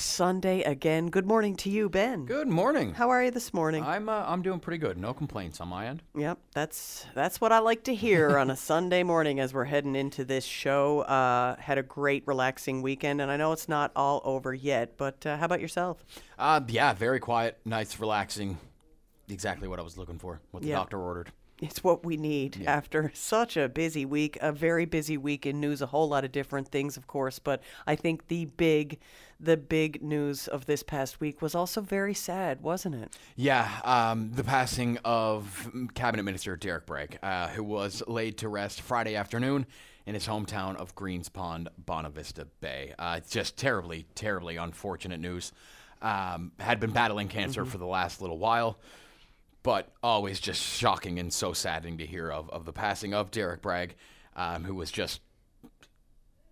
Sunday again. Good morning to you, Ben. Good morning. How are you this morning? I'm uh, I'm doing pretty good. No complaints on my end. Yep, that's that's what I like to hear on a Sunday morning as we're heading into this show. Uh, had a great, relaxing weekend, and I know it's not all over yet. But uh, how about yourself? Uh, yeah, very quiet, nice, relaxing. Exactly what I was looking for. What the Yeah. doctor ordered. It's what we need after such a busy week, a very busy week in news, a whole lot of different things, of course. But I think the big, the big news of this past week was also very sad, wasn't it? Yeah, um, the passing of Cabinet Minister Derrick Bragg, uh, who was laid to rest Friday afternoon in his hometown of Greenspond, Bonavista Bay. Uh, just terribly, terribly unfortunate news. Um, had been battling cancer for the last little while, but always just shocking and so saddening to hear of, of the passing of Derrick Bragg, um, who was just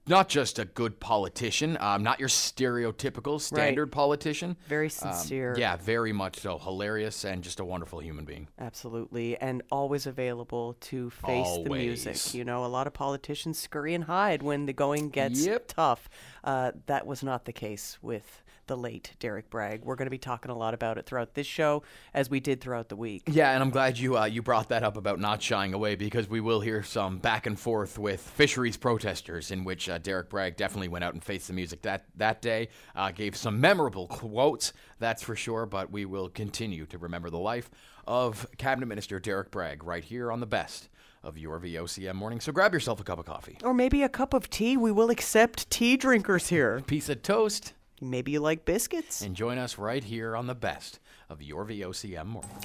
not just a good politician, um, not your stereotypical standard politician. Very Um, sincere. yeah, very much so. Hilarious and just a wonderful human being. Absolutely, and always available to face the music. You know, a lot of politicians scurry and hide when the going gets Yep. tough. Uh, that was not the case with the late Derrick Bragg. We're going to be talking a lot about it throughout this show, as we did throughout the week. Yeah, and I'm glad you uh, you brought that up about not shying away because we will hear some back and forth with fisheries protesters, in which uh, Derrick Bragg definitely went out and faced the music that that day. Uh, gave some memorable quotes, that's for sure. But we will continue to remember the life of Cabinet Minister Derrick Bragg right here on the best of your VOCM morning. So grab yourself a cup of coffee, Or maybe a cup of tea. We will accept tea drinkers here. piece of toast, Maybe you like biscuits. and join us right here on the best of your VOCM mornings.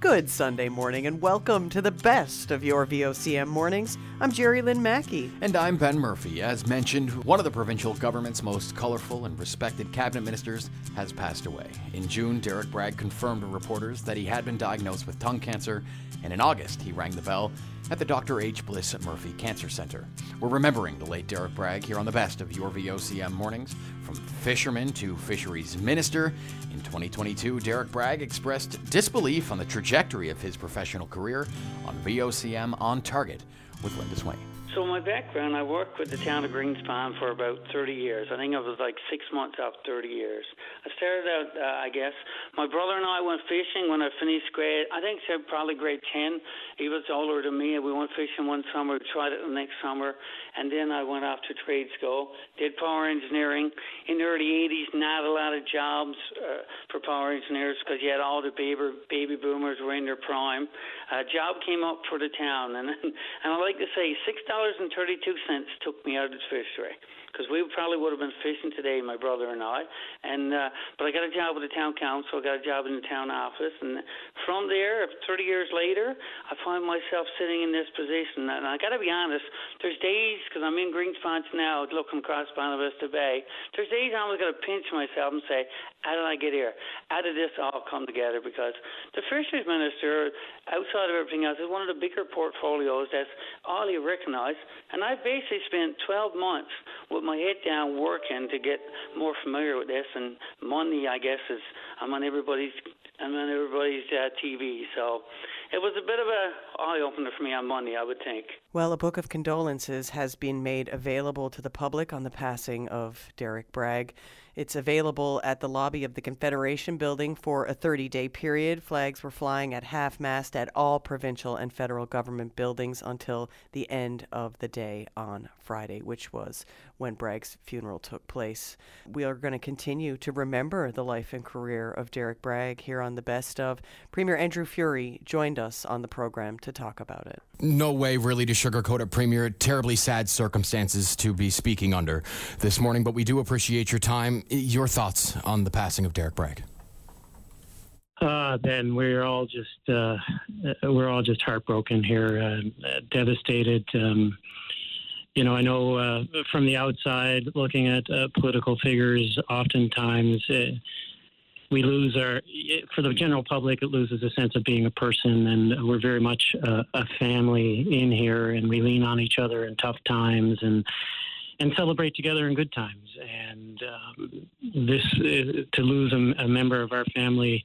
Good Sunday morning, and welcome to the best of your VOCM mornings. I'm Jerry Lynn Mackey. And I'm Ben Murphy. As mentioned, one of the provincial government's most colorful and respected cabinet ministers has passed away. In June, Derrick Bragg confirmed to reporters that he had been diagnosed with tongue cancer, and in August, he rang the bell at the Dr. H. Bliss Murphy Cancer Center. We're remembering the late Derrick Bragg here on the best of your VOCM mornings. From fisherman to fisheries minister, in 2022, Derrick Bragg expressed disbelief on the trajectory of his professional career on VOCM On Target with Linda Swain. So my background, I worked with the town of Greenspond for about 30 years. I think I was like six months out 30 years. I started out, uh, I guess, my brother and I went fishing when I finished grade, I think so probably grade 10. He was older than me. And we went fishing one summer, tried it the next summer, and then I went off to trade school, did power engineering. In the early 80s, not a lot of jobs uh, for power engineers because you had all the baby, baby boomers were in their prime. A job came up for the town, and and I like to say six dollars and thirty two cents took me out of the fishery because we probably would have been fishing today, my brother and I. And uh, but I got a job with the town council, I got a job in the town office, and from there, thirty years later, I find myself sitting in this position. And I got to be honest, there's days because I'm in Greensponds now, looking across Bonavista Bay. There's days I'm going to pinch myself and say, how did I get here? How did this all come together? Because the fisheries minister, outside of everything else, is one of the bigger portfolios that's all you recognize. And I basically spent 12 months with my head down working to get more familiar with this. And Monday, I guess, is I'm on everybody's I'm on everybody's uh, TV. So it was a bit of a eye opener for me on Monday, I would think. Well, a book of condolences has been made available to the public on the passing of Derrick Bragg. It's available at the lobby of the Confederation Building for a 30 day period. Flags were flying at half mast at all provincial and federal government buildings until the end of the day on Friday, which was when Bragg's funeral took place. We are going to continue to remember the life and career of Derrick Bragg here on the Best of. Premier Andrew Furey joined us on the program to talk about it. No way, really, to sugarcoat it, Premier. Terribly sad circumstances to be speaking under this morning, but we do appreciate your time. Your thoughts on the passing of Derrick Bragg? Uh, Ben, we're all just uh, we're all just heartbroken here, uh, devastated. Um, you know, I know uh, from the outside, looking at uh, political figures, oftentimes uh, we lose our. For the general public, it loses a sense of being a person, and we're very much uh, a family in here, and we lean on each other in tough times, and and celebrate together in good times. And um, this uh, to lose a, a member of our family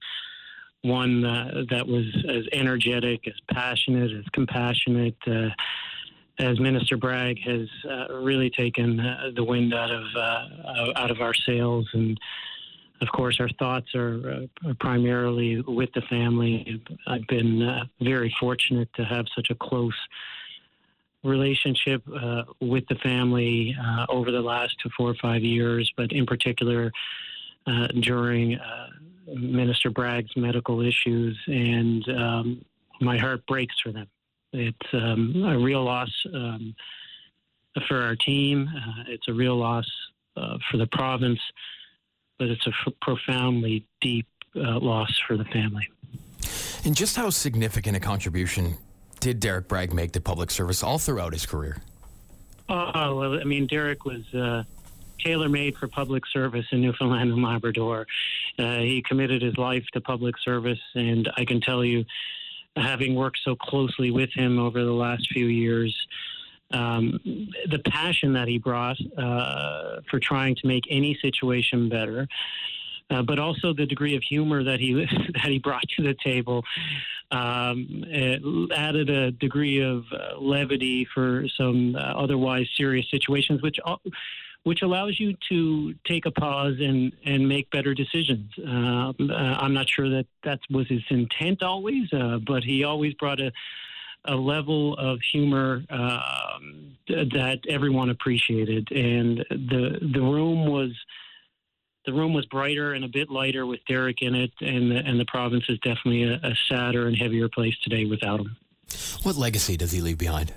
one uh, that was as energetic, as passionate, as compassionate. Uh, as Minister Bragg has uh, really taken uh, the wind out of uh, out of our sails, and of course, our thoughts are, are primarily with the family. I've been very fortunate to have such a close relationship uh, with the family uh, over the last four or five years, but in particular uh, during Minister Bragg's medical issues, and um, my heart breaks for them. It's um, a real loss um, for our team. Uh, it's a real loss uh, for the province, but it's a f- profoundly deep uh, loss for the family. And just how significant a contribution did Derrick Bragg make to public service all throughout his career? Oh, well, I mean, Derrick was uh, tailor made for public service in Newfoundland and Labrador. Uh, he committed his life to public service, and I can tell you, having worked so closely with him over the last few years, um, the passion that he brought uh, for trying to make any situation better, uh, but also the degree of humor that he that he brought to the table um, added a degree of uh, levity for some uh, otherwise serious situations, which which allows you to take a pause and, and make better decisions. Uh, uh, I'm not sure that that was his intent always, uh, but he always brought a, a level of humor um, that everyone appreciated, and the the room was the room was brighter and a bit lighter with Derrick in it, and the, and the province is definitely a, a sadder and heavier place today without him. What legacy does he leave behind?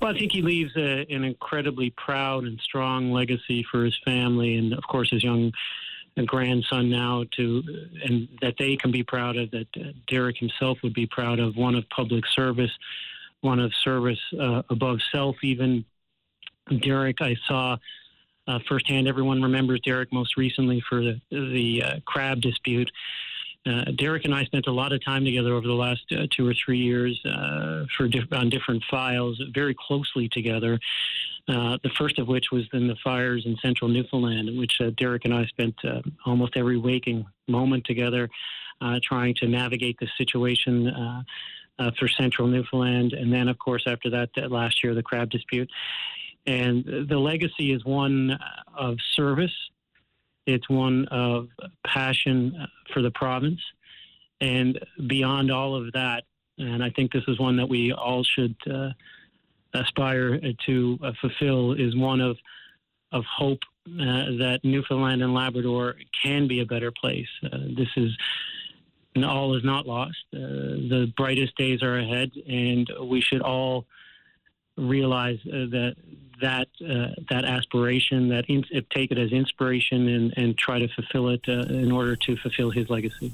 Well, I think he leaves a, an incredibly proud and strong legacy for his family, and of course his young grandson now to, and that they can be proud of. That uh, Derrick himself would be proud of. One of public service, one of service uh, above self. Even Derrick, I saw uh, firsthand. Everyone remembers Derrick most recently for the, the uh, crab dispute. Uh, Derrick and I spent a lot of time together over the last uh, two or three years uh, for diff- on different files, very closely together. Uh, the first of which was in the fires in central Newfoundland, in which uh, Derrick and I spent uh, almost every waking moment together, trying to navigate the situation for central Newfoundland. And then, of course, after that, last year, the crab dispute. And the legacy is one of service it's one of passion for the province. And beyond all of that, and I think this is one that we all should uh, aspire to uh, fulfill, is one of, of hope uh, that Newfoundland and Labrador can be a better place. Uh, this is all is not lost. Uh, the brightest days are ahead, and we should all realize uh, that that uh, that aspiration, that in, take it as inspiration, and, and try to fulfill it uh, in order to fulfill his legacy.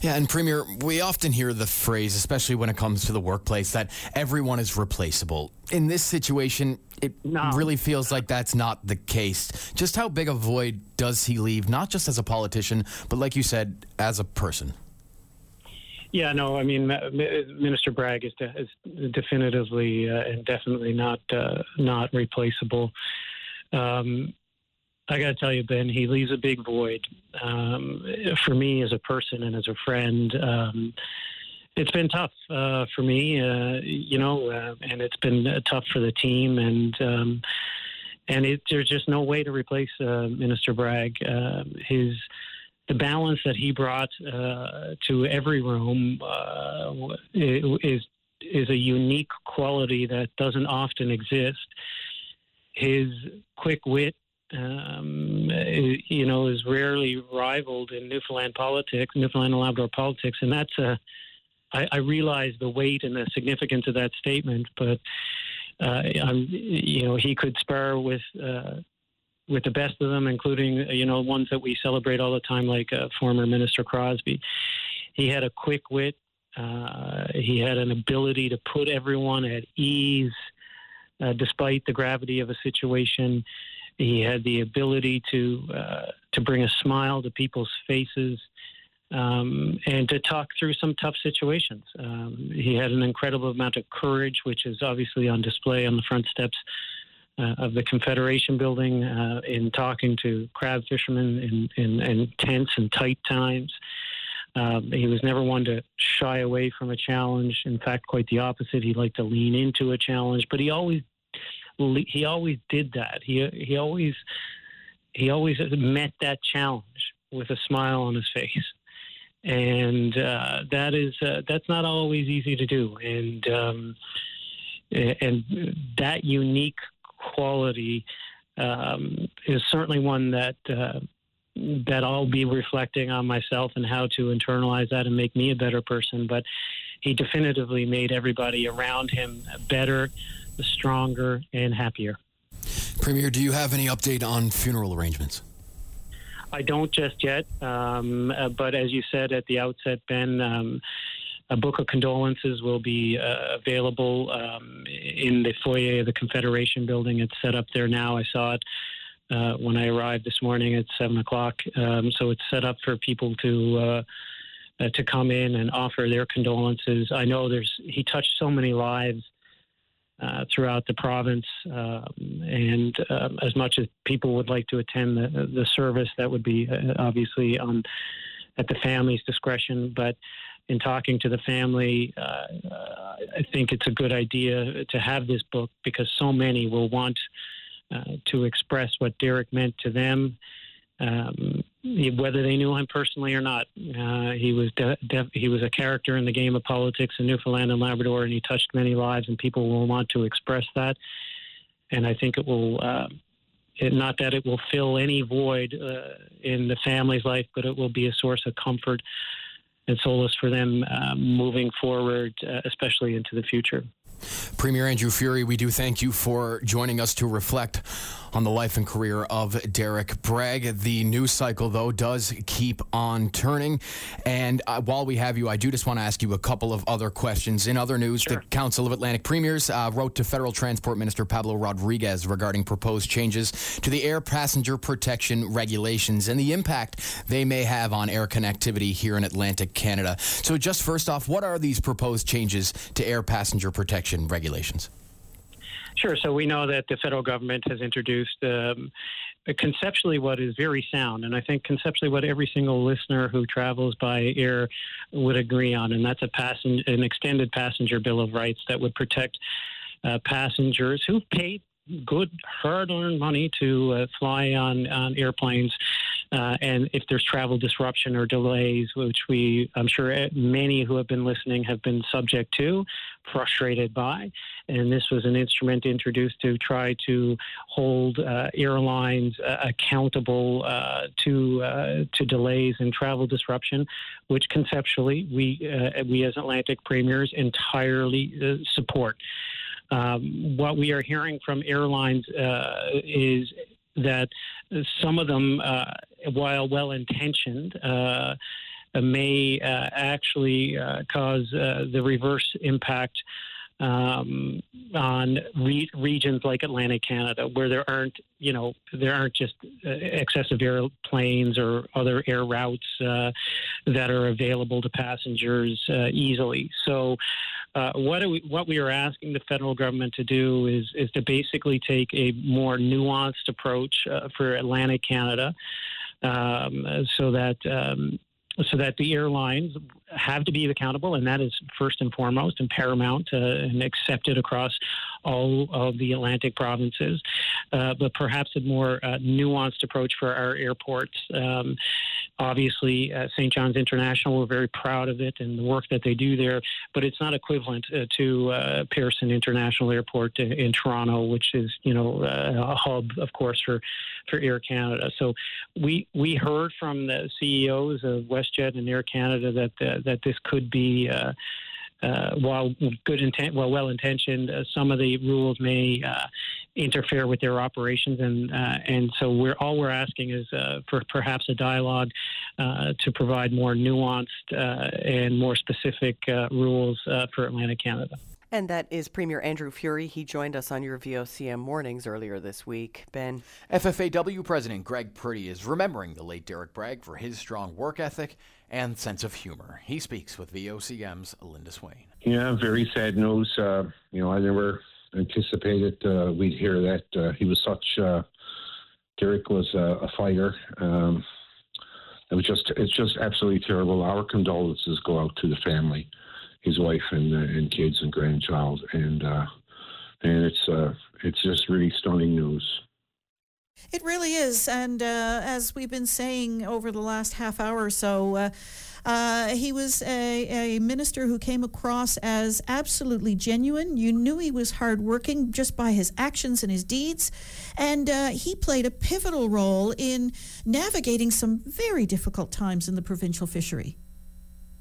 Yeah, and Premier, we often hear the phrase, especially when it comes to the workplace, that everyone is replaceable. In this situation, it no. really feels like that's not the case. Just how big a void does he leave, not just as a politician, but like you said, as a person? Yeah, no, I mean, Minister Bragg is, de- is definitively uh, and definitely not uh, not replaceable. Um, I got to tell you, Ben, he leaves a big void um, for me as a person and as a friend. Um, it's been tough uh, for me, uh, you know, uh, and it's been uh, tough for the team, and um, and it, there's just no way to replace Minister Bragg. his the balance that he brought uh, to every room uh, is is a unique quality that doesn't often exist. His quick wit, um, you know, is rarely rivaled in Newfoundland politics, Newfoundland and Labrador politics, and that's a. I, I realize the weight and the significance of that statement, but uh, I'm, you know, he could spar with uh, with the best of them, including you know ones that we celebrate all the time, like uh, former Minister Crosbie. He had a quick wit. Uh, he had an ability to put everyone at ease, uh, despite the gravity of a situation. He had the ability to uh, to bring a smile to people's faces. Um, and to talk through some tough situations. Um, he had an incredible amount of courage, which is obviously on display on the front steps uh, of the Confederation building uh, in talking to crab fishermen in, in, in, tense and tight times. Um, he was never one to shy away from a challenge. In fact, quite the opposite. He liked to lean into a challenge, but he always he always did that. He he always he always met that challenge with a smile on his face, and uh, that is uh, that's not always easy to do. And um, and that unique quality um, is certainly one that uh, that I'll be reflecting on myself and how to internalize that and make me a better person. But he definitively made everybody around him better, stronger, and happier. Premier, do you have any update on funeral arrangements? I don't just yet, um, uh, but as you said at the outset, Ben, um, a book of condolences will be uh, available um, in the foyer of the Confederation building. It's set up there now. I saw it uh, when I arrived this morning at seven o'clock. Um, so it's set up for people to uh, uh, to come in and offer their condolences. I know there's he touched so many lives. Uh, throughout the province, um, and um, as much as people would like to attend the, the service, that would be uh, obviously on at the family's discretion. But in talking to the family, uh, I think it's a good idea to have this book because so many will want uh, to express what Derrick meant to them, um, whether they knew him personally or not. Uh, he was de- de- he was a character in the game of politics in Newfoundland and Labrador, and he touched many lives, and people will want to express that. And I think it will. It, not that it will fill any void uh, in the family's life, but it will be a source of comfort and solace for them uh, moving forward, uh, especially into the future. Premier Andrew Furey, we do thank you for joining us to reflect on the life and career of Derrick Bragg. The news cycle, though, does keep on turning. And uh, while we have you, I do just want to ask you a couple of other questions. In other news, sure. the Council of Atlantic Premiers uh, wrote to Federal Transport Minister Pablo Rodriguez regarding proposed changes to the air passenger protection regulations and the impact they may have on air connectivity here in Atlantic Canada. So, just first off, what are these proposed changes to air passenger protection regulations? Sure. So we know that the federal government has introduced um, conceptually what is very sound, and I think conceptually what every single listener who travels by air would agree on, and that's a passen- an extended passenger bill of rights that would protect uh, passengers who paid good hard-earned money to uh, fly on on airplanes uh, and if there's travel disruption or delays, which we, I'm sure many who have been listening have been subject to, frustrated by. And this was an instrument introduced to try to hold uh, airlines uh, accountable uh, to uh, to delays and travel disruption, which conceptually we uh, we as Atlantic premiers entirely support. Um, what we are hearing from airlines is that some of them, uh, while well intentioned, uh, may uh, actually uh, cause uh, the reverse impact um, on re- regions like Atlantic Canada, where there aren't, you know, there aren't just uh, excessive airplanes or other air routes uh, that are available to passengers uh, easily. So, uh, what we, what we are asking the federal government to do is is to basically take a more nuanced approach uh, for Atlantic Canada. Um, so that um, so that the airlines have to be accountable, and that is first and foremost and paramount uh, and accepted across all of the Atlantic provinces. Uh, but perhaps a more uh, nuanced approach for our airports. Um, obviously, uh, St. John's International, we're very proud of it and the work that they do there, but it's not equivalent uh, to uh, Pearson International Airport in, in, Toronto, which is, you know, a hub, of course, for, for Air Canada. So we, we heard from the CEOs of WestJet and Air Canada that that this could be. Uh, uh, while good intent, well, well intentioned, uh, some of the rules may uh, interfere with their operations, and uh, and so we're all we're asking is uh, for perhaps a dialogue to provide more nuanced and more specific rules for Atlantic Canada. And that is Premier Andrew Furey. He joined us on your VOCM mornings earlier this week. Ben. FFAW President Greg Pretty is remembering the late Derrick Bragg for his strong work ethic and sense of humor. He speaks with VOCM's Linda Swain. Yeah, very sad news. Uh, you know, I never anticipated uh, we'd hear that. Uh, he was such, uh, Derrick was a fighter. Um, it was just it's just absolutely terrible. Our condolences go out to the family, his wife and uh, and kids and grandchild, and uh, and it's uh, it's just really stunning news. It really is, and uh, as we've been saying over the last half hour or so. Uh, uh, he was a, a, minister who came across as absolutely genuine. You knew he was hardworking just by his actions and his deeds. And uh, he played a pivotal role in navigating some very difficult times in the provincial fishery.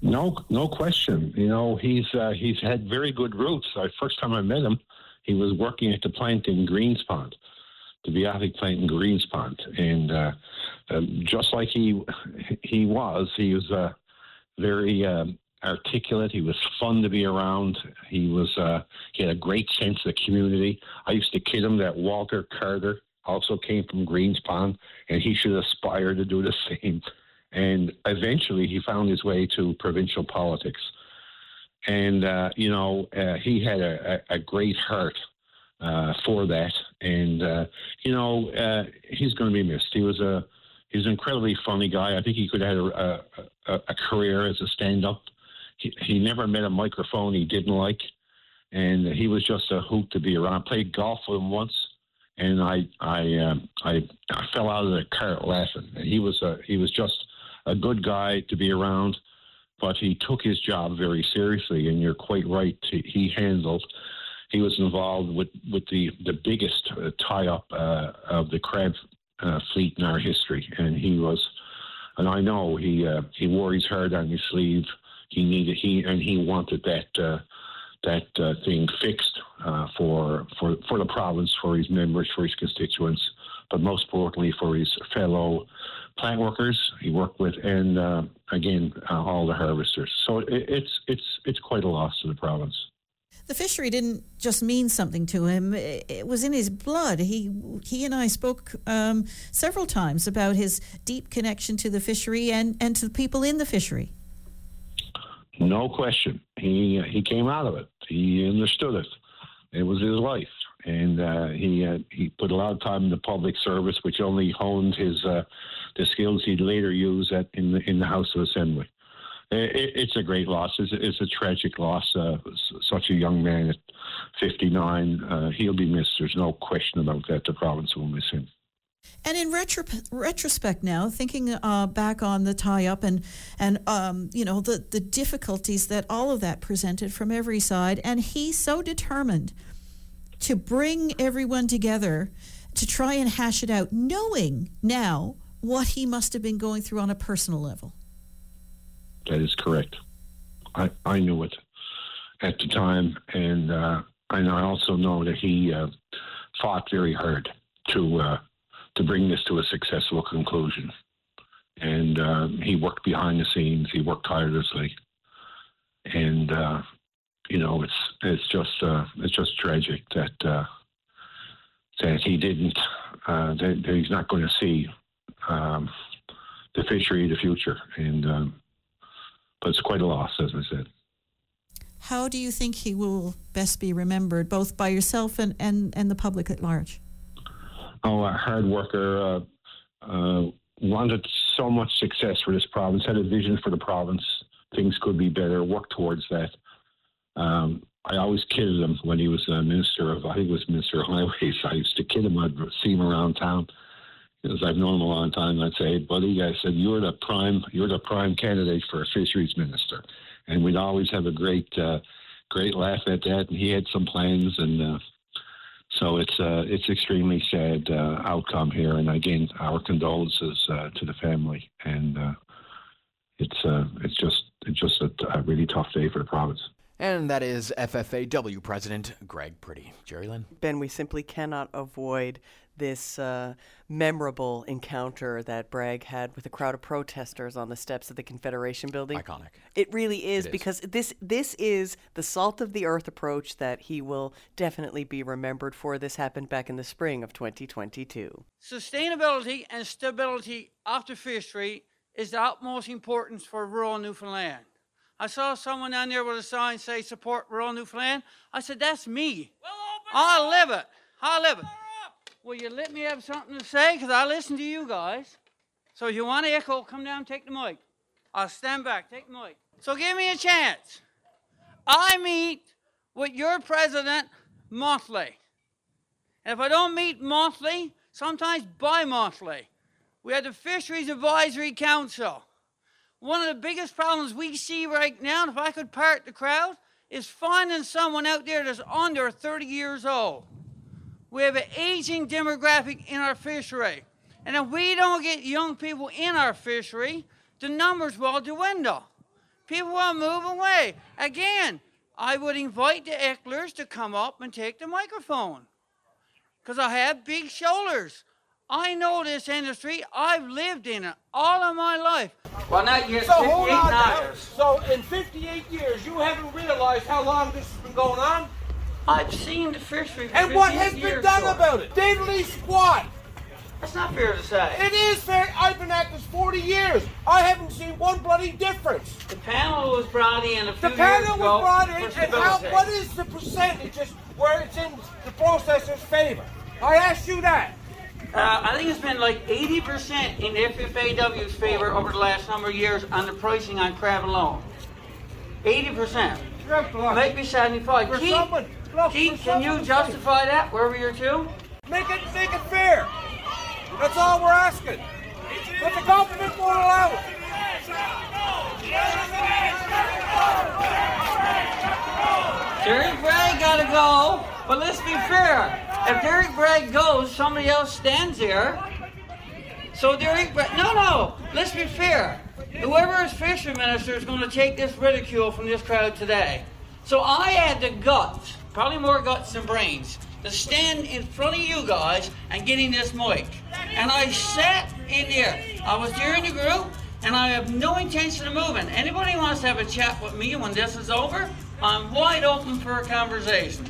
No, no question. You know, he's uh, he's had very good roots. The first time I met him, he was working at the plant in Greenspond, the Beothic plant in Greenspond, and uh, um, just like he he was, he was uh, very um, articulate. He was fun to be around. He was uh, he had a great sense of the community. I used to kid him that Walter Carter also came from Greenspond, and he should aspire to do the same. And eventually, he found his way to provincial politics. And uh, you know, uh, he had a, a, a great heart uh, for that. And uh, you know, uh, he's going to be missed. He was a he's an incredibly funny guy. I think he could have had a, a, a career as a stand-up. He, he never met a microphone he didn't like, and he was just a hoot to be around. I played golf with him once, and I I uh, I, I fell out of the cart laughing. He was a he was just a good guy to be around, but he took his job very seriously. And you're quite right. He handled. He was involved with, with the the biggest uh, tie up uh, of the crab uh, fleet in our history, and he was, and I know he he wore his heart on his sleeve. He needed he and he wanted that that uh, thing fixed uh, for for for the province, for his members, for his constituents, but most importantly for his fellow plant workers he worked with, and uh, again all the harvesters. So it, it's it's it's quite a loss to the province the fishery didn't just mean something to him; it was in his blood. He he and I spoke um, several times about his deep connection to the fishery and and to the people in the fishery. No question, he he came out of it. He understood it. It was his life, and uh, he he put a lot of time in the public service, which only honed his uh, the skills he'd later use at in the in the House of Assembly it, it's a great loss. It's, it's a tragic loss. Uh, such a young man at 59, uh, he'll be missed. There's no question about that. The province will miss him. And in retro- retrospect now, thinking uh, back on the tie-up and and um, you know the the difficulties that all of that presented from every side, and he so determined to bring everyone together to try and hash it out, knowing now what he must have been going through on a personal level. That is correct. I, I knew it at the time, and uh, and I also know that he uh, fought very hard to uh, to bring this to a successful conclusion. And uh, he worked behind the scenes. He worked tirelessly, and uh, you know it's it's just uh, it's just tragic that that he didn't that, that, he's not going to see um, the fishery of the future. And um, but it's quite a loss, as I said. How do you think he will best be remembered, both by yourself and, and, and the public at large? Oh, a hard worker, uh, uh, wanted so much success for this province, had a vision for the province. Things could be better, worked towards that. Um, I always kidded him when he was a minister of, I think it was Minister of Highways. I used to kid him. I'd see him around town because I've known him a long time. I'd say, buddy, I said, you're the prime, you're the prime candidate for a fisheries minister. And we'd always have a great, uh, great laugh at that. And he had some plans. And uh, so it's, uh, it's extremely sad uh, outcome here. And again, our condolences uh, to the family. And uh, it's, it's just, it's just a, a really tough day for the province. And that is FFAW President Greg Pretty. Jerry Lynn. Ben, we simply cannot avoid this uh, memorable encounter that Bragg had with a crowd of protesters on the steps of the Confederation Building. Iconic. It really is it because is. this this is the salt of the earth approach that he will definitely be remembered for. This happened back in the spring of 2022. Sustainability and stability of the fishery is the utmost importance for rural Newfoundland. I saw someone down there with a sign say support rural Newfoundland. I said, that's me. Well, I live it. I live it. Will you let me have something to say? Because I listen to you guys. So if you want to echo, come down, take the mic. I'll stand back, take the mic. So give me a chance. I meet with your president monthly. And if I don't meet monthly, sometimes bi monthly. We have the Fisheries Advisory Council. One of the biggest problems we see right now, if I could part the crowd, is finding someone out there that's under 30 years old. We have an aging demographic in our fishery. And if we don't get young people in our fishery, the numbers will dwindle. People will move away. Again, I would invite the Ecklers to come up and take the microphone because I have big shoulders. I know this industry. I've lived in it all of my life. Well, not yet. So hold on now. So in 58 years, you haven't realized how long this has been going on? I've seen the fish fishery. and what has been done so. about it? Diddly squat. That's not fair to say. It is fair. I've been at this 40 years. I haven't seen one bloody difference. The panel was brought in a few years. The panel was brought in, and how, what is the percentage where it's in the processor's favor? I asked you that. Uh, I think it's been like 80% in FFAW's favor over the last number of years on the pricing on crab alone. 80%. Maybe 75. For Keith, someone, Keith can you justify that wherever you're to? Make it, make it fair. That's all we're asking. But the government won't allow it. Derrick Bragg got to go, but let's be fair. If Derrick Bragg goes, somebody else stands there. So Derrick Bragg, no, no, let's be fair. Whoever is fishery minister is going to take this ridicule from this crowd today. So I had the guts, probably more guts than brains, to stand in front of you guys and getting this mic. And I sat in there. I was during the group, and I have no intention of moving. Anybody wants to have a chat with me when this is over, I'm wide open for a conversation.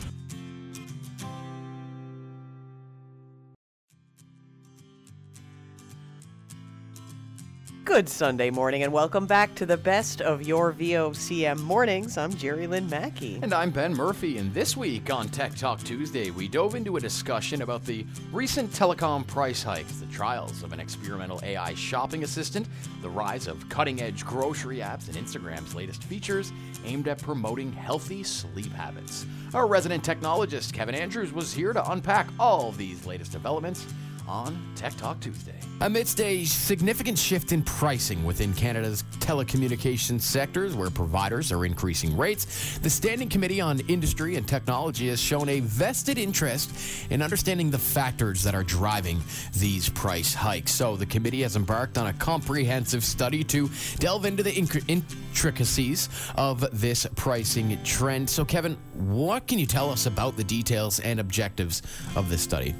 Good Sunday morning and welcome back to the best of your VOCM mornings. I'm Jerry Lynn Mackey. And I'm Ben Murphy. And this week on Tech Talk Tuesday, we dove into a discussion about the recent telecom price hikes, the trials of an experimental AI shopping assistant, the rise of cutting edge grocery apps, and Instagram's latest features aimed at promoting healthy sleep habits. Our resident technologist, Kevin Andrews, was here to unpack all these latest developments on Tech Talk Tuesday. Amidst a significant shift in pricing within Canada's telecommunications sectors, where providers are increasing rates, the Standing Committee on Industry and Technology has shown a vested interest in understanding the factors that are driving these price hikes. So, the committee has embarked on a comprehensive study to delve into the intricacies of this pricing trend. So, Kevin, what can you tell us about the details and objectives of this study?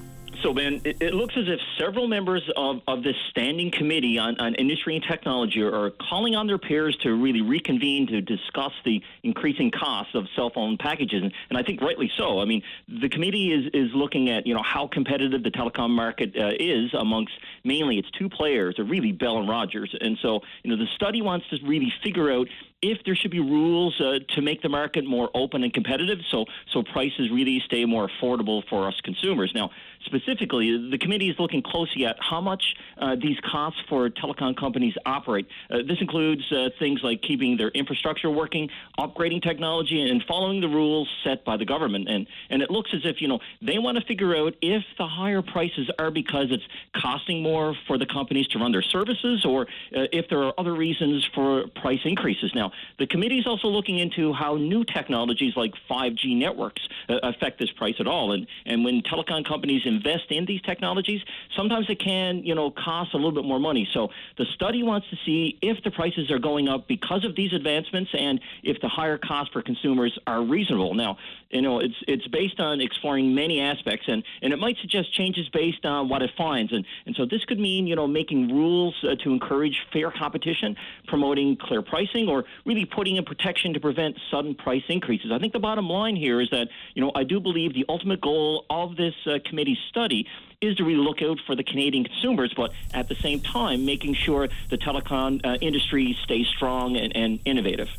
So, Ben, it, it, looks as if several members of, of this standing committee on, on industry and technology are, calling on their peers to really reconvene to discuss the increasing costs of cell phone packages. And, and I think rightly so. I mean, the committee is, is looking at, you know, how competitive the telecom market uh, is amongst mainly its two players, are really Bell and Rogers. And so, you know, the study wants to really figure out if there should be rules uh, to make the market more open and competitive so so prices really stay more affordable for us consumers. Now, specifically, the committee is looking closely at how much uh, these costs for telecom companies operate. Uh, this includes uh, things like keeping their infrastructure working, upgrading technology, and following the rules set by the government. And and it looks as if you know they want to figure out if the higher prices are because it's costing more for the companies to run their services, or uh, if there are other reasons for price increases. Now, the committee is also looking into how new technologies like 5G networks uh, affect this price at all. And and when telecom companies invest in these technologies, sometimes it can, you know, cost a little bit more money. So the study wants to see if the prices are going up because of these advancements and if the higher costs for consumers are reasonable. Now, you know, it's it's based on exploring many aspects, and, and it might suggest changes based on what it finds. And, and so this could mean, you know, making rules uh, to encourage fair competition, promoting clear pricing, or really putting in protection to prevent sudden price increases. I think the bottom line here is that, you know, I do believe the ultimate goal of this uh, committee study is to really look out for the Canadian consumers, but at the same time, making sure the telecom uh, industry stays strong and, and innovative.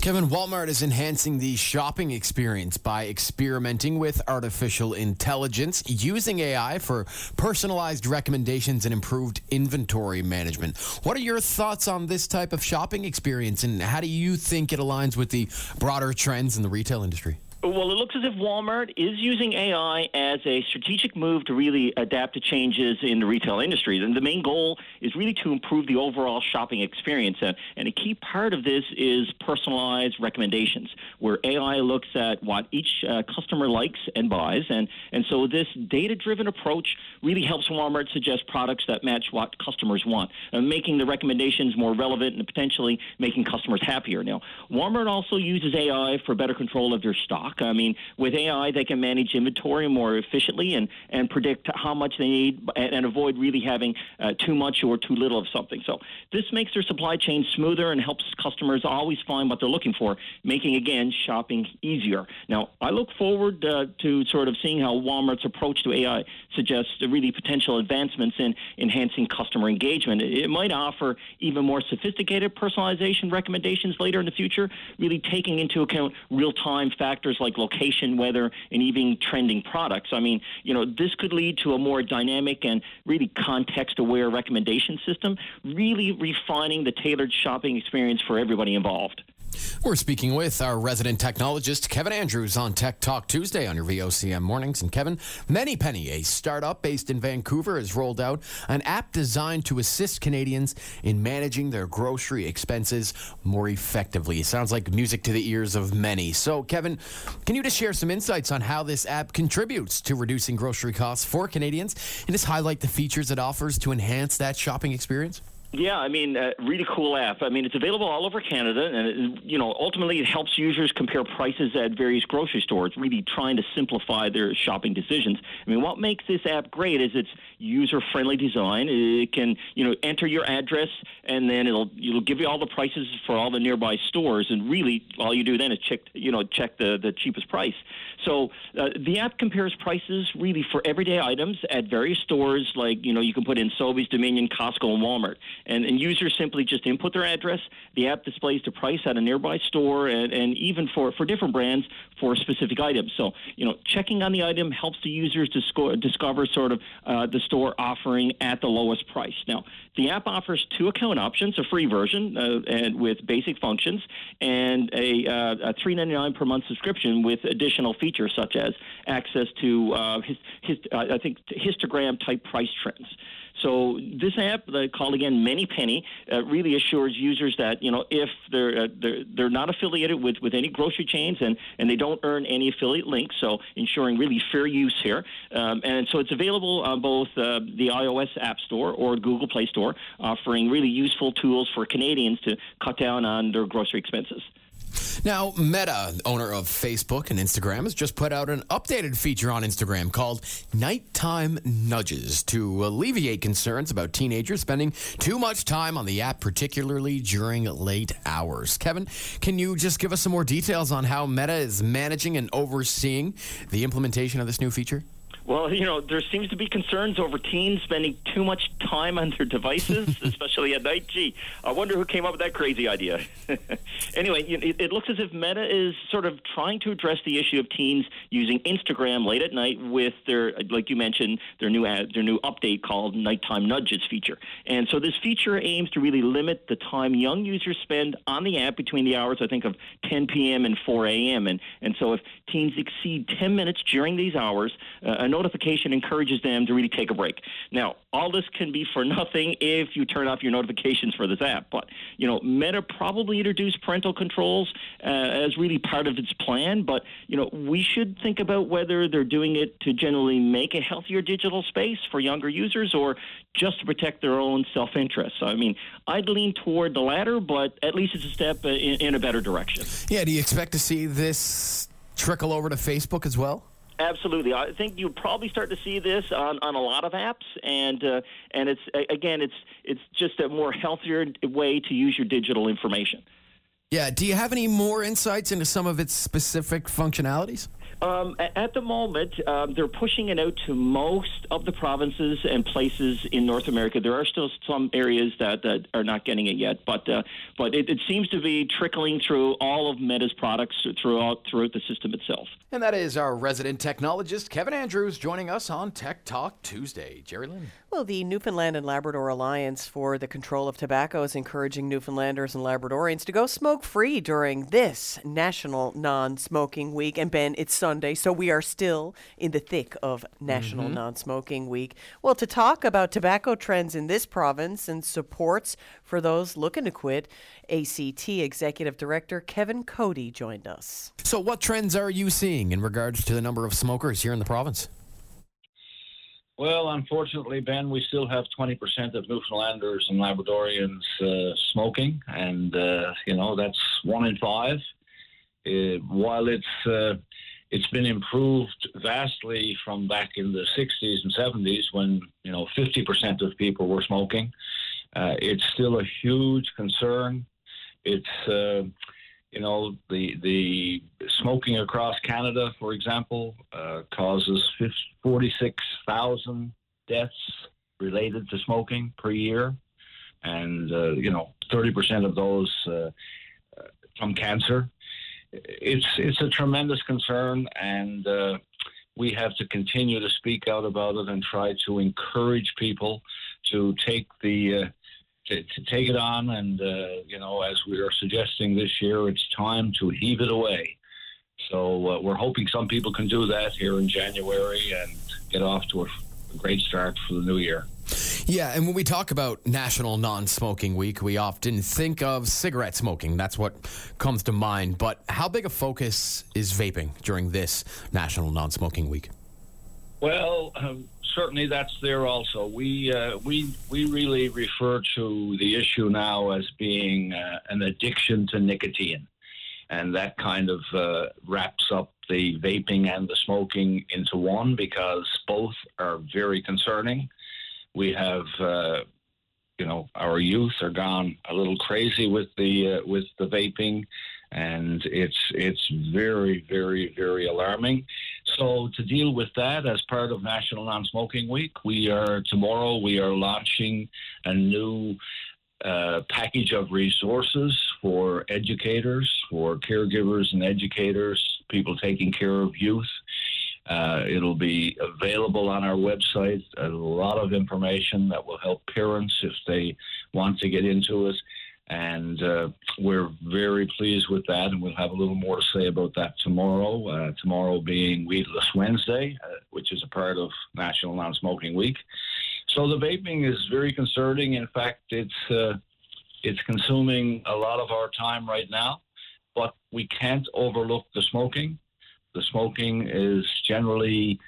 Kevin, Walmart is enhancing the shopping experience by experimenting with artificial intelligence, using AI for personalized recommendations and improved inventory management. What are your thoughts on this type of shopping experience, and how do you think it aligns with the broader trends in the retail industry? Well, it looks as if Walmart is using AI as a strategic move to really adapt to changes in the retail industry. And the main goal is really to improve the overall shopping experience. And a key part of this is personalized recommendations, where AI looks at what each uh, customer likes and buys. And, and so this data driven approach really helps Walmart suggest products that match what customers want, uh, making the recommendations more relevant and potentially making customers happier. Now, Walmart also uses AI for better control of their stock. I mean, with AI, they can manage inventory more efficiently and, and predict how much they need and, and avoid really having uh, too much or too little of something. So this makes their supply chain smoother and helps customers always find what they're looking for, making, again, shopping easier. Now, I look forward uh, to sort of seeing how Walmart's approach to AI suggests really potential advancements in enhancing customer engagement. It might offer even more sophisticated personalization recommendations later in the future, really taking into account real time factors like location, weather, and even trending products. I mean, you know, this could lead to a more dynamic and really context aware recommendation system, really refining the tailored shopping experience for everybody involved. We're speaking with our resident technologist, Kevin Andrews, on Tech Talk Tuesday on your VOCM mornings. And Kevin, ManyPenny, a startup based in Vancouver, has rolled out an app designed to assist Canadians in managing their grocery expenses more effectively. It sounds like music to the ears of many. So, Kevin, can you just share some insights on how this app contributes to reducing grocery costs for Canadians and just highlight the features it offers to enhance that shopping experience? Yeah, I mean, uh, really cool app. I mean, it's available all over Canada, and it, you know, ultimately, it helps users compare prices at various grocery stores, really trying to simplify their shopping decisions. I mean, what makes this app great is its user-friendly design. It can, you know, enter your address, and then it'll it'll give you all the prices for all the nearby stores, and really, all you do then is check, you know, check the the cheapest price. So uh, the app compares prices really for everyday items at various stores, like you know, you can put in Sobeys, Dominion, Costco, and Walmart and, and users simply just input their address. The app displays the price at a nearby store, and, and even for, for different brands for specific items. So, you know, checking on the item helps the users to discover sort of uh, the store offering at the lowest price. Now, the app offers two account options: a free version uh, and with basic functions, and a, uh, a $3.99 per month subscription with additional features such as access to uh, his, his, uh, I think histogram type price trends. So this app, called again ManyPenny, uh, really assures users that you know if they're, uh, they're they're not affiliated with, with any grocery chains and, and they don't earn any affiliate links, so ensuring really fair use here. Um, and so it's available on both uh, the iOS App Store or Google Play Store, offering really useful tools for Canadians to cut down on their grocery expenses. Now, Meta, owner of Facebook and Instagram, has just put out an updated feature on Instagram called Nighttime Nudges to alleviate concerns about teenagers spending too much time on the app, particularly during late hours. Kevin, can you just give us some more details on how Meta is managing and overseeing the implementation of this new feature? Well, you know, there seems to be concerns over teens spending too much time on their devices, especially at night. Gee, I wonder who came up with that crazy idea. anyway, it, it, looks as if Meta is sort of trying to address the issue of teens using Instagram late at night with their, like you mentioned, their new ad, their new update called Nighttime Nudges feature. And so this feature aims to really limit the time young users spend on the app between the hours, I think, of 10 p.m. and 4 a.m. And and so if teens exceed 10 minutes during these hours, uh, notification encourages them to really take a break. Now, all this can be for nothing if you turn off your notifications for this app. But, you know, Meta probably introduced parental controls uh, as really part of its plan. But, you know, we should think about whether they're doing it to generally make a healthier digital space for younger users or just to protect their own self interest. So, I mean, I'd lean toward the latter, but at least it's a step in, in a better direction. Yeah, do you expect to see this trickle over to Facebook as well? Absolutely, I think you'll probably start to see this on, on a lot of apps, and uh, and it's again, it's it's just a more healthier way to use your digital information. Yeah. Do you have any more insights into some of its specific functionalities? Um, at the moment, um, they're pushing it out to most of the provinces and places in North America. There are still some areas that, that are not getting it yet, but uh, but it, it, seems to be trickling through all of Meta's products throughout throughout the system itself. And that is our resident technologist Kevin Andrews joining us on Tech Talk Tuesday. Jerry Lynn. The Newfoundland and Labrador Alliance for the Control of Tobacco is encouraging Newfoundlanders and Labradorians to go smoke free during this National Non Smoking Week. And Ben, it's Sunday, so we are still in the thick of National mm-hmm. Non Smoking Week. Well, to talk about tobacco trends in this province and supports for those looking to quit, ACT Executive Director Kevin Cody joined us. So, what trends are you seeing in regards to the number of smokers here in the province? Well, unfortunately, Ben, we still have 20% of Newfoundlanders and Labradorians uh, smoking, and uh, you know that's one in five. Uh, while it's uh, it's been improved vastly from back in the 60s and 70s when you know 50% of people were smoking, uh, it's still a huge concern. It's you know, the the smoking across Canada, for example, uh, causes 46,000 deaths related to smoking per year, and uh, you know, 30% of those uh, from cancer. It's it's a tremendous concern, and uh, we have to continue to speak out about it and try to encourage people to take the uh, to, to take it on. And, uh, you know, as we are suggesting this year, it's time to heave it away. So uh, we're hoping some people can do that here in January and get off to a, a great start for the new year. Yeah, and when we talk about National Non Smoking Week, we often think of cigarette smoking. That's what comes to mind. But how big a focus is vaping during this National Non Smoking Week? Well, um, certainly that's there also. We uh, we we really refer to the issue now as being uh, an addiction to nicotine, and that kind of uh, wraps up the vaping and the smoking into one because both are very concerning. We have. Uh, you know, our youth are gone a little crazy with the uh, with the vaping, and it's it's very very very alarming. So to deal with that, as part of National Non-Smoking Week, we are tomorrow we are launching a new uh, package of resources for educators, for caregivers and educators, people taking care of youth. Uh, it'll be available on our website. A lot of information that will help parents if they want to get into it. And uh, we're very pleased with that, and we'll have a little more to say about that tomorrow. Uh, tomorrow being Weedless Wednesday, uh, which is a part of National Non-Smoking Week. So the vaping is very concerning. In fact, it's uh, it's consuming a lot of our time right now, but we can't overlook the smoking. The smoking is generally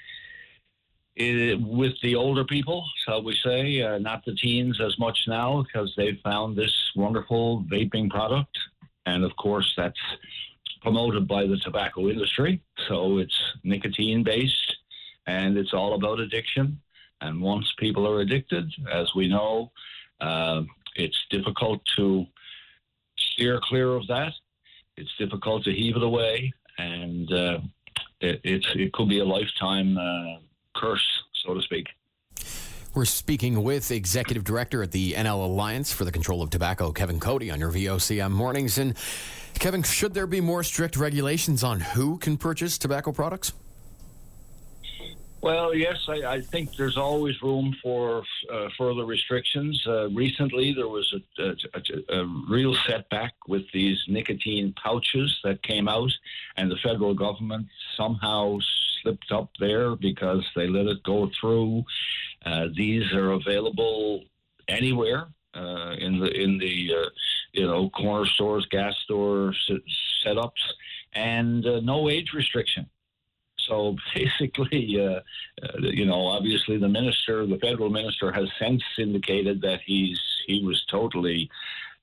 it, with the older people, shall we say, uh, not the teens as much now because they've found this wonderful vaping product. And of course, that's promoted by the tobacco industry. So it's nicotine based and it's all about addiction. And once people are addicted, as we know, uh, it's difficult to steer clear of that. It's difficult to heave it away. And uh, it, it could be a lifetime uh, curse, so to speak. We're speaking with Executive Director at the NL Alliance for the Control of Tobacco, Kevin Coady, on your VOCM mornings. And Kevin, should there be more strict regulations on who can purchase tobacco products? Well, yes, I, I think there's always room for uh, further restrictions. Uh, recently, there was a, a, a, real setback with these nicotine pouches that came out, and the federal government somehow slipped up there because they let it go through. Uh, these are available anywhere uh, in the in the uh, you know corner stores, gas stores, setups, and uh, no age restriction. So basically, uh, uh, you know, obviously the minister, the federal minister, has since indicated that he's he was totally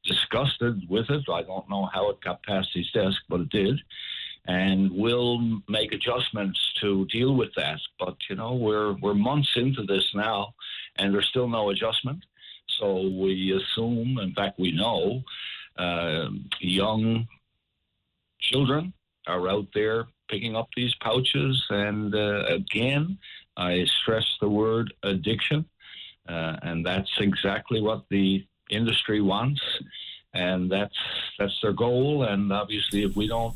disgusted with it. I don't know how it got past his desk, but it did and we'll make adjustments to deal with that. But you know, we're we're months into this now, and there's still no adjustment. So we assume, in fact, we know, uh, young children are out there picking up these pouches. And uh, again, I stress the word addiction. Uh, and that's exactly what the industry wants. And that's that's their goal. And obviously, if we don't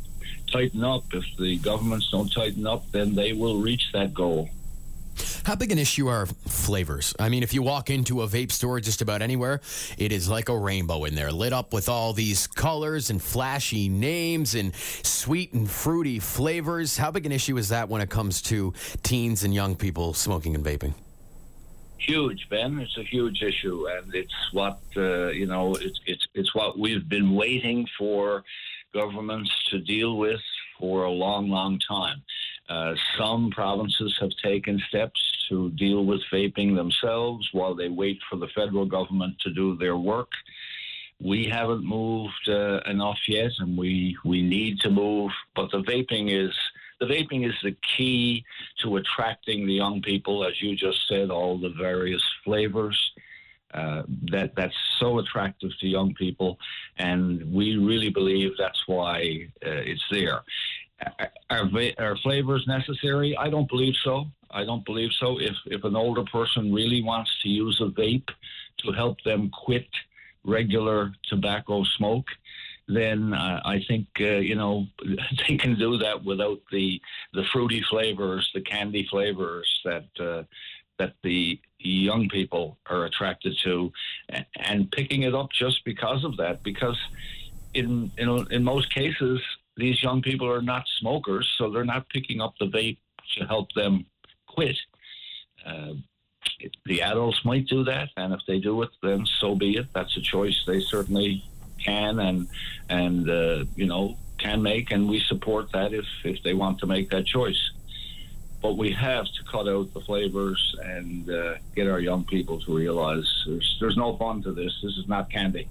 tighten up, if the governments don't tighten up, then they will reach that goal. How big an issue are flavors? I mean, if you walk into a vape store just about anywhere, it is like a rainbow in there, lit up with all these colors and flashy names and sweet and fruity flavors. How big an issue is that when it comes to teens and young people smoking and vaping? Huge, Ben. It's a huge issue, and it's what uh, you know. It's it's it's what we've been waiting for governments to deal with for a long, long time. Uh, some provinces have taken steps to deal with vaping themselves while they wait for the federal government to do their work. We haven't moved uh, enough yet, and we, we need to move. But the vaping is the vaping is the key to attracting the young people, as you just said, all the various flavors. Uh, that that's so attractive to young people, and we really believe that's why uh, it's there. Are, are flavors necessary? I don't believe so. I don't believe so. If if an older person really wants to use a vape to help them quit regular tobacco smoke, then uh, I think uh, you know they can do that without the the fruity flavors, the candy flavors that uh, that the young people are attracted to, and picking it up just because of that. Because in in in most cases, these young people are not smokers, so they're not picking up the vape to help them quit. Uh, the adults might do that, and if they do it, then so be it. That's a choice they certainly can and and uh, you know can make, and we support that if if they want to make that choice. But we have to cut out the flavors and uh, get our young people to realize there's there's no fun to this. This is not candy.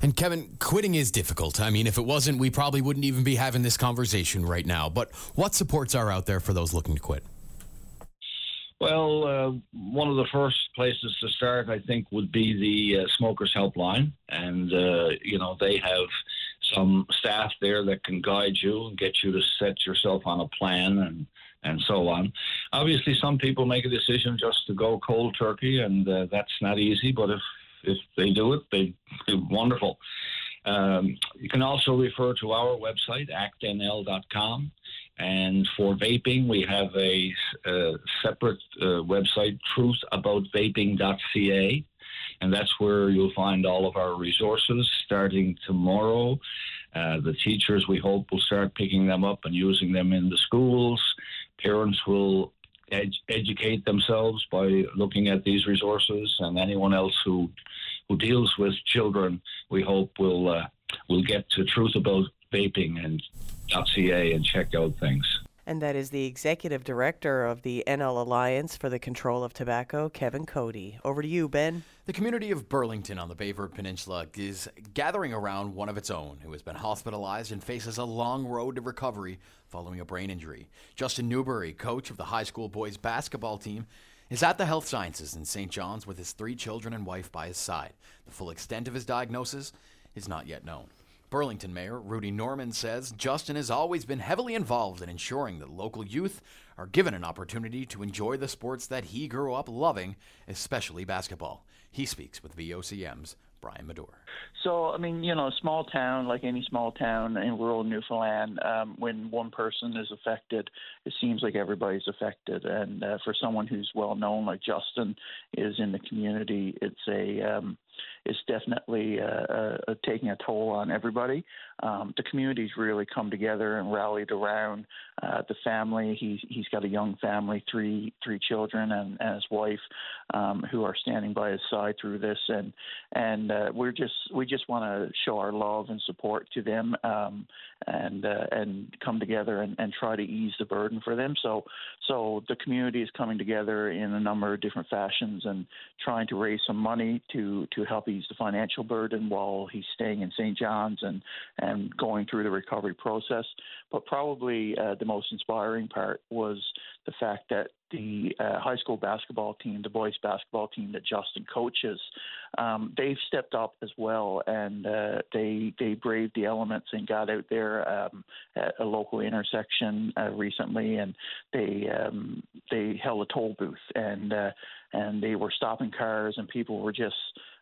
And Kevin, quitting is difficult. I mean, if it wasn't, we probably wouldn't even be having this conversation right now. But what supports are out there for those looking to quit? Well, uh, one of the first places to start, I think, would be the uh, Smokers Helpline. And, uh, you know, they have some staff there that can guide you and get you to set yourself on a plan and, and so on. Obviously, some people make a decision just to go cold turkey, and uh, that's not easy. But if if they do it, they do wonderful. Um, you can also refer to our website, actnl.com. And for vaping, we have a, a separate uh, website, truthaboutvaping.ca. And that's where you'll find all of our resources starting tomorrow. Uh, the teachers, we hope, will start picking them up and using them in the schools. Parents will ed- educate themselves by looking at these resources, and anyone else who who deals with children, we hope will uh, will get to truth about vaping and .ca and check out things. And that is the executive director of the NL Alliance for the Control of Tobacco, Kevin Coady. Over to you, Ben. The community of Burlington on the Baie Verte Peninsula is gathering around one of its own who has been hospitalized and faces a long road to recovery following a brain injury. Justin Newbury, coach of the high school boys basketball team, is at the Health Sciences in St. John's with his three children and wife by his side. The full extent of his diagnosis is not yet known. Burlington Mayor Rudy Norman says Justin has always been heavily involved in ensuring that local youth are given an opportunity to enjoy the sports that he grew up loving, especially basketball. He speaks with VOCM's Brian Medore. So, I mean, you know, small town, like any small town in rural Newfoundland, um, when one person is affected, it seems like everybody's affected. And uh, for someone who's well known, like Justin is in the community, it's a um, it's definitely uh, uh, taking a toll on everybody. Um, the community's really come together and rallied around uh, the family. He's he's got a young family, three three children, and, and his wife, um, who are standing by his side through this. And and uh, we're just we just want to show our love and support to them, um, and uh, and come together and, and try to ease the burden for them. So so the community is coming together in a number of different fashions and trying to raise some money to to help ease the financial burden while he's staying in St. John's and and going through the recovery process. But probably uh, the most inspiring part was the fact that the uh, high school basketball team, the boys basketball team that Justin coaches, um, they've stepped up as well, and uh, they they braved the elements and got out there um, at a local intersection uh, recently, and they um, they held a toll booth, and uh, and they were stopping cars, and people were just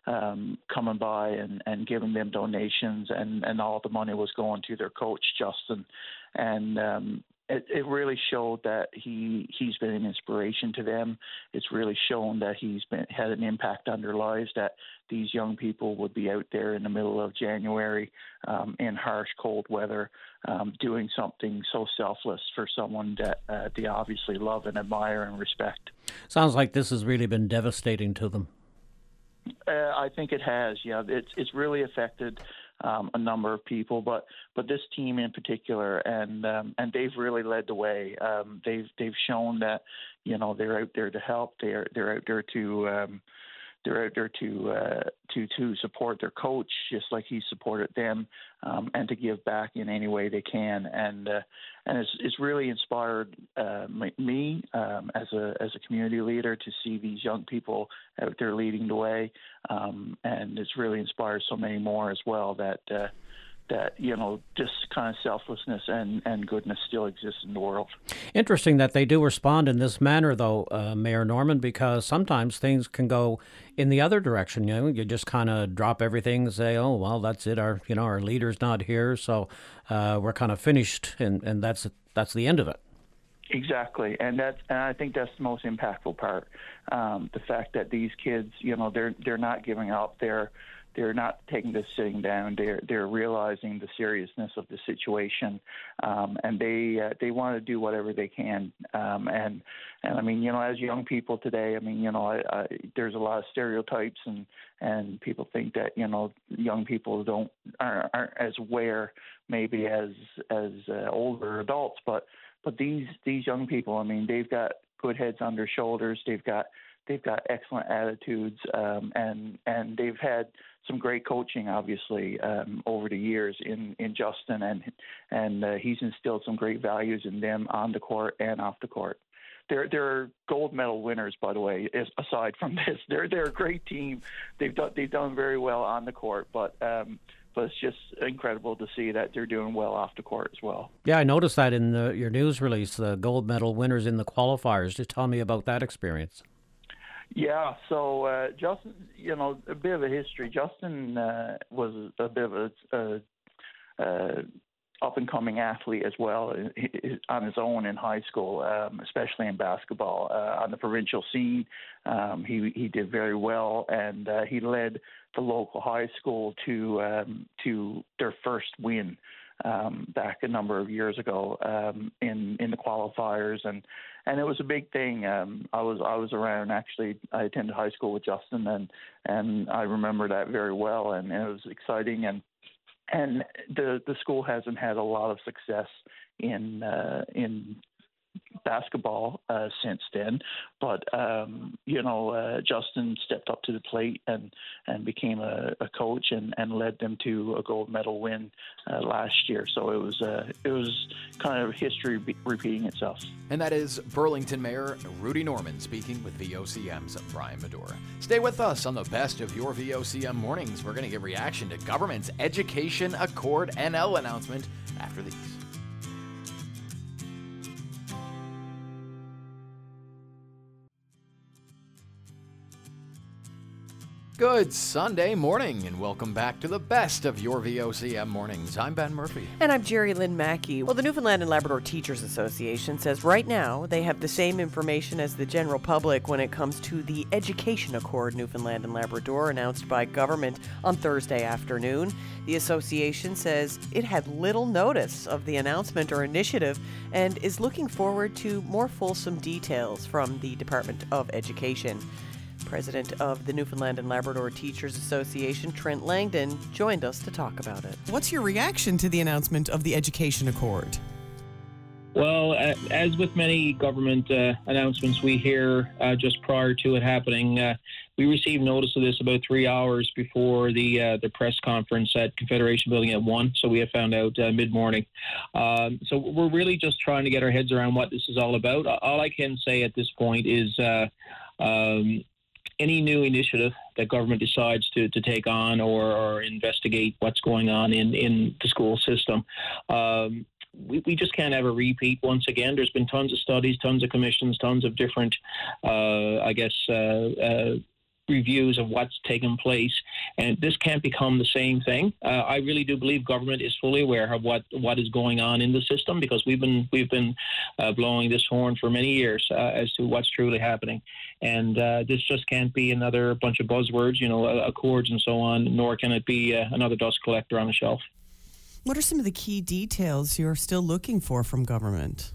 um, coming by and, and giving them donations, and, and all the money was going to their coach Justin, and um, it, it really showed that he he's been an inspiration to them. It's really shown that he's been had an impact on their lives. That these young people would be out there in the middle of January um, in harsh, cold weather, um, doing something so selfless for someone that uh, they obviously love and admire and respect. Sounds like this has really been devastating to them. Uh, I think it has. Yeah, it's it's really affected um, a number of people, but but this team in particular, and um, and they've really led the way. Um, they've they've shown that you know they're out there to help. They're they're out there to um, they're out there to uh, to to support their coach, just like he supported them, um, and to give back in any way they can. And uh, and it's it's really inspired uh, me um, as a as a community leader to see these young people out there leading the way, um, and it's really inspired so many more as well that. That you know this kind of selflessness and, and goodness still exists in the world. Interesting that they do respond in this manner, though, uh, Mayor Norman, because sometimes things can go in the other direction. You know, you just kind of drop everything and say, "Oh, well, that's it. Our you know our leader's not here, so uh, we're kind of finished," and and that's that's the end of it. Exactly, and that's and I think that's the most impactful part. Um, the fact that these kids, you know, they're they're not giving up. They're they're not taking this sitting down. They're they're realizing the seriousness of the situation, um, and they uh, they want to do whatever they can. Um, and and I mean, you know, as young people today, I mean, you know, I, I, there's a lot of stereotypes, and and people think that you know young people don't aren't, aren't as aware maybe as as uh, older adults, but but these these young people, I mean, they've got good heads on their shoulders. They've got they've got excellent attitudes, um, and and they've had some great coaching, obviously, um, over the years in in Justin, and and uh, he's instilled some great values in them on the court and off the court. They're they're gold medal winners, by the way. Aside from this, they're they're a great team. They've done they've done very well on the court, but. Um, but it's just incredible to see that they're doing well off the court as well. Yeah, I noticed that in the, your news release, the gold medal winners in the qualifiers. Just tell me about that experience. Yeah, so uh, Justin, you know, a bit of a history. Justin uh, was a bit of a, a, a up and coming athlete as well on his own in high school, um, especially in basketball. Uh, on the provincial scene, um, he he did very well, and uh, he led the local high school to um, to their first win um, back a number of years ago um, in in the qualifiers, and and it was a big thing. Um, I was I was around actually. I attended high school with Justin, and and I remember that very well, and it was exciting. And and the the school hasn't had a lot of success in uh, in basketball uh, since then. But um, you know, uh, Justin stepped up to the plate and and became a, a coach and, and led them to a gold medal win uh, last year. So it was uh, it was kind of history be- repeating itself. And that is Burlington Mayor Rudy Norman speaking with VOCM's Brian Medora. Stay with us on the best of your VOCM mornings. We're going to give reaction to government's Education Accord NL announcement after these. Good Sunday morning, and welcome back to the best of your VOCM mornings. I'm Ben Murphy. And I'm Jerry Lynn Mackey. Well, the Newfoundland and Labrador Teachers Association says right now they have the same information as the general public when it comes to the Education Accord Newfoundland and Labrador announced by government on Thursday afternoon. The association says it had little notice of the announcement or initiative and is looking forward to more fulsome details from the Department of Education. President of the Newfoundland and Labrador Teachers Association, Trent Langdon, joined us to talk about it. What's your reaction to the announcement of the Education Accord? Well, as with many government uh, announcements we hear uh, just prior to it happening, uh, we received notice of this about three hours before the uh, the press conference at Confederation Building at one. So we have found out uh, mid morning. Um, so we're really just trying to get our heads around what this is all about. All I can say at this point is. Uh, um, any new initiative that government decides to, to take on or, or investigate what's going on in, in the school system, um, we, we just can't a repeat once again. There's been tons of studies, tons of commissions, tons of different, uh, I guess, uh, uh, reviews of what's taken place, and this can't become the same thing. Uh, I really do believe government is fully aware of what what is going on in the system because we've been we've been uh, blowing this horn for many years uh, as to what's truly happening, and uh, this just can't be another bunch of buzzwords, you know, accords and so on. Nor can it be uh, another dust collector on a shelf. What are some of the key details you're still looking for from government?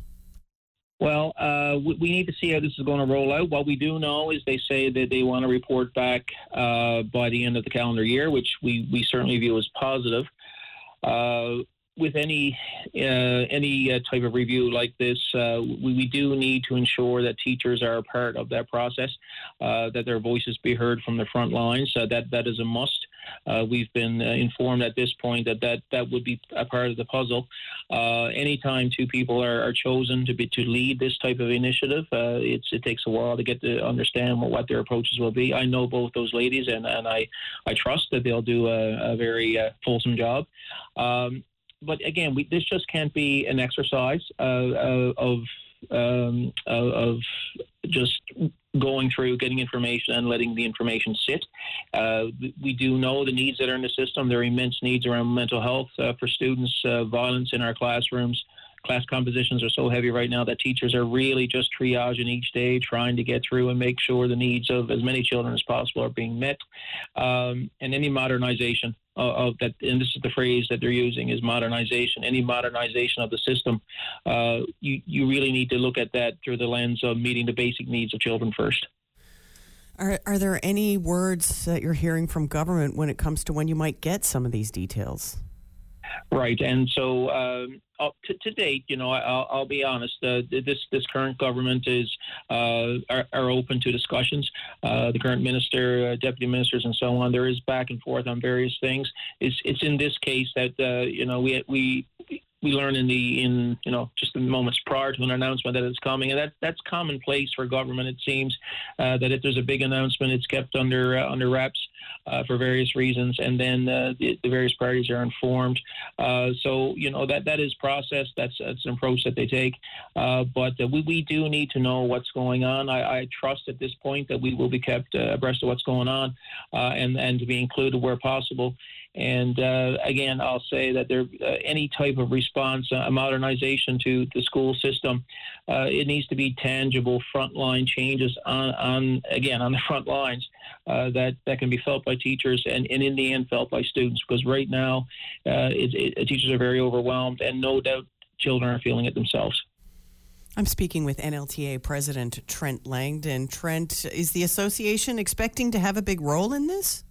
Well, uh, we, we, need to see how this is going to roll out. What we do know is they say that they want to report back uh, by the end of the calendar year, which we, we certainly view as positive. Uh, with any uh, any uh, type of review like this, uh, we, we, do need to ensure that teachers are a part of that process, that their voices be heard from the front lines. that that is a must. Uh, we've been uh, informed at this point that, that that would be a part of the puzzle. Uh, anytime two people are, are, chosen to be to lead this type of initiative, uh, it takes a while to get to understand what, what, their approaches will be. I know both those ladies, and, and I, I trust that they'll do a, a very uh, fulsome job. Um, but again, we, this just can't be an exercise uh, of um, of just going through, getting information, and letting the information sit. Uh, we do know the needs that are in the system. There are immense needs around mental health uh, for students, uh, violence in our classrooms. Class compositions are so heavy right now that teachers are really just triaging each day, trying to get through and make sure the needs of as many children as possible are being met. Um, and any modernization of that, and this is the phrase that they're using, is modernization. Any modernization of the system, uh, you you really need to look at that through the lens of meeting the basic needs of children first. Are are there any words that you're hearing from government when it comes to when you might get some of these details? Right, and so um, to, to, date, you know, I'll, I'll be honest. Uh, this this current government is uh, are, are, open to discussions. Uh, the current minister, uh, deputy ministers, and so on. There is back and forth on various things. It's it's in this case that uh, you know we we we learn in the in you know just the moments prior to an announcement that it's coming, and that that's commonplace for government. It seems uh, that if there's a big announcement, it's kept under uh, under wraps uh, for various reasons, and then uh, the, the, various parties are informed. Uh, so you know that that is process. That's that's an approach that they take. Uh, but we we do need to know what's going on. I, I, trust at this point that we will be kept abreast of what's going on, and and to be included where possible. And uh, again, I'll say that there uh, any type of response, uh, a modernization to the school system, uh, it needs to be tangible frontline changes on, on again on the front lines uh, that that can be felt by teachers and, and in the end felt by students. Because right now, uh, it, it, teachers are very overwhelmed, and no doubt children are feeling it themselves. I'm speaking with NLTA President Trent Langdon. Trent, is the association expecting to have a big role in this?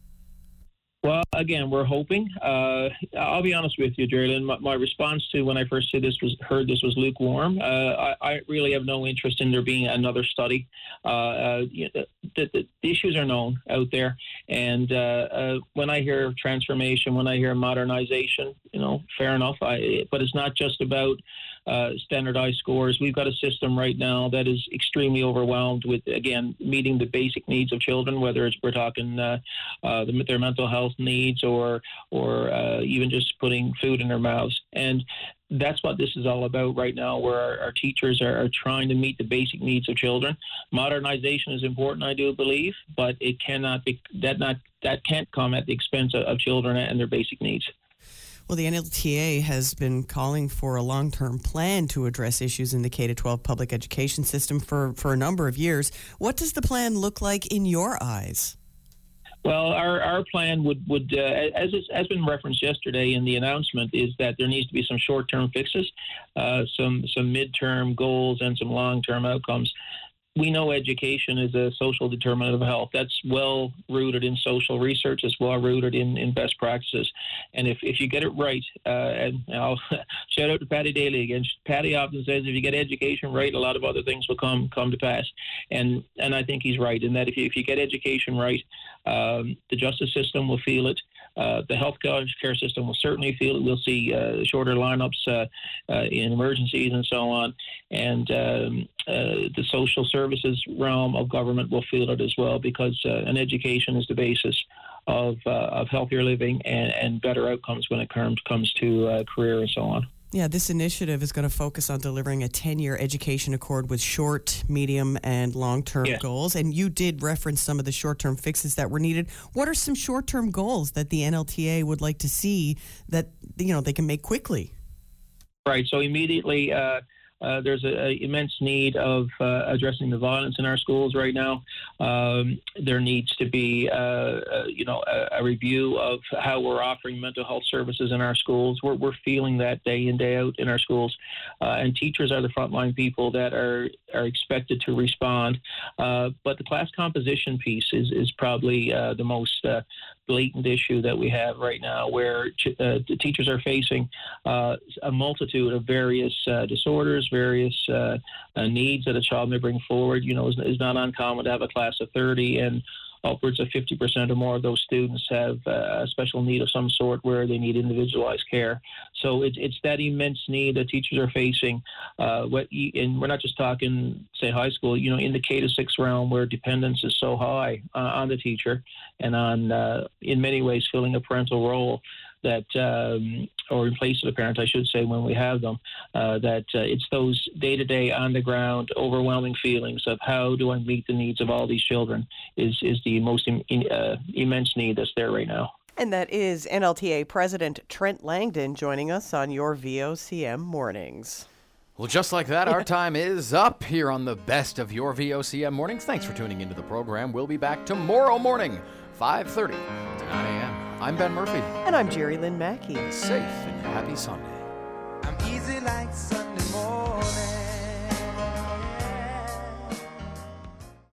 Well, again, we're hoping. Uh, I'll be honest with you, Geraldine. My, my, response to when I first this was, heard this was lukewarm. Uh, I, I, really have no interest in there being another study. Uh, uh know, the, the, the, issues are known out there, and uh, uh, when I hear transformation, when I hear modernization, you know, fair enough. I, but it's not just about uh, standardized scores. We've got a system right now that is extremely overwhelmed with, again, meeting the basic needs of children, whether it's we're talking uh, uh, their mental health needs or or uh, even just putting food in their mouths. And that's what this is all about right now, where our, our teachers are, are, trying to meet the basic needs of children. Modernization is important, I do believe, but it cannot be that not that can't come at the expense of, of children and their basic needs. Well, the NLTA has been calling for a long term plan to address issues in the K 12 public education system for, for a number of years. What does the plan look like in your eyes? Well, our, our plan would, would uh, as has been referenced yesterday in the announcement, is that there needs to be some short term fixes, uh, some some mid term goals, and some long term outcomes we know education is a social determinant of health. That's well rooted in social research. It's well rooted in, in best practices. And if, if you get it right, uh, and I'll shout out to Paddy Daly again. Paddy often says, if you get education right, a lot of other things will come come to pass. And and I think he's right in that if you, if you get education right, um, the justice system will feel it. Uh, the health care system will certainly feel it. We'll see uh, shorter lineups uh, uh, in emergencies and so on. And um, uh, the social services realm of government will feel it as well because an education is the basis of, of healthier living and, and better outcomes when it comes, comes to career and so on. Yeah, this initiative is going to focus on delivering a 10 year education accord with short, medium, and long term yeah. goals. And you did reference some of the short term fixes that were needed. What are some short term goals that the NLTA would like to see that you know they can make quickly? Right. So immediately, uh, uh, there's an immense need of uh, addressing the violence in our schools right now. Um, there needs to be, uh, uh you know, a, a, review of how we're offering mental health services in our schools. We're, we're feeling that day in day out in our schools, uh, and teachers are the frontline people that are are expected to respond. But the class composition piece is is probably the most blatant issue that we have right now, where uh, the teachers are facing a multitude of various disorders, various uh, uh, needs that a child may bring forward. You know, it's, not uncommon to have a class of 30 and upwards of 50% or more of those students have uh, a special need of some sort where they need individualized care. So it, it's that immense need that teachers are facing. Uh, what, and we're not just talking, say, high school, you know, in the K to six realm where dependence is so high uh, on the teacher and on, in many ways, filling a parental role that, um, or in place of the parent, I should say, when we have them, uh, that uh, it's those day to day, on the ground, overwhelming feelings of how do I meet the needs of all these children is, is the most Im- uh, immense need that's there right now. And that is NLTA President Trent Langdon joining us on your VOCM mornings. Well, just like that, our time is up here on the best of your VOCM mornings. Thanks for tuning into the program. We'll be back tomorrow morning, 5:30 to 9 a.m. I'm Ben Murphy. And I'm Jerry Lynn Mackey. Safe and happy Sunday.